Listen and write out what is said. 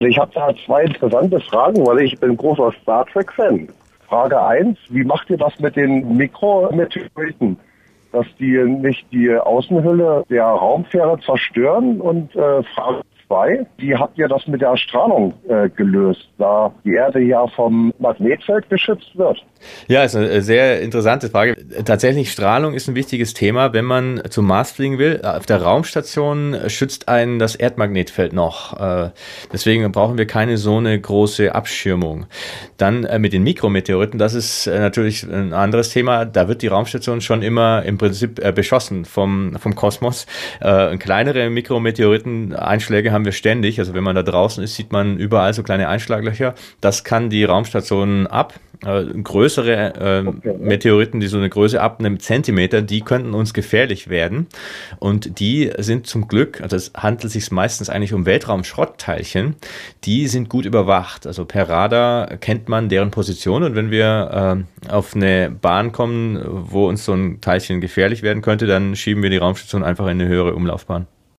Ich habe da zwei interessante Fragen, weil ich bin großer Star Trek-Fan. Frage 1, wie macht ihr das mit den Mikrometeoriten? Dass die nicht die Außenhülle der Raumfähre zerstören? Und äh, Frage 2, wie habt ihr das mit der Strahlung äh, gelöst, da die Erde ja vom Magnetfeld geschützt wird? Ja, ist eine sehr interessante Frage. Tatsächlich, Strahlung ist ein wichtiges Thema, wenn man zum Mars fliegen will. Auf der Raumstation schützt einen das Erdmagnetfeld noch. Äh, deswegen brauchen wir keine so eine große Abschirmung. Dann äh, mit den Mikrometeoriten, das ist äh, natürlich ein anderes Thema. Da wird die Raumstation schon immer im Prinzip beschossen vom, vom Kosmos. Kleinere Mikrometeoriten-Einschläge haben wir ständig. Also wenn man da draußen ist, sieht man überall so kleine Einschlaglöcher. Das kann die Raumstation ab. Größer größere äh, okay, Meteoriten, die so eine Größe ab einem Zentimeter, die könnten uns gefährlich werden. Und die sind zum Glück, also es handelt sich meistens eigentlich um Weltraumschrottteilchen, die sind gut überwacht. Also per Radar kennt man deren Position und wenn wir äh, auf eine Bahn kommen, wo uns so ein Teilchen gefährlich werden könnte, dann schieben wir die Raumstation einfach in eine höhere Umlaufbahn.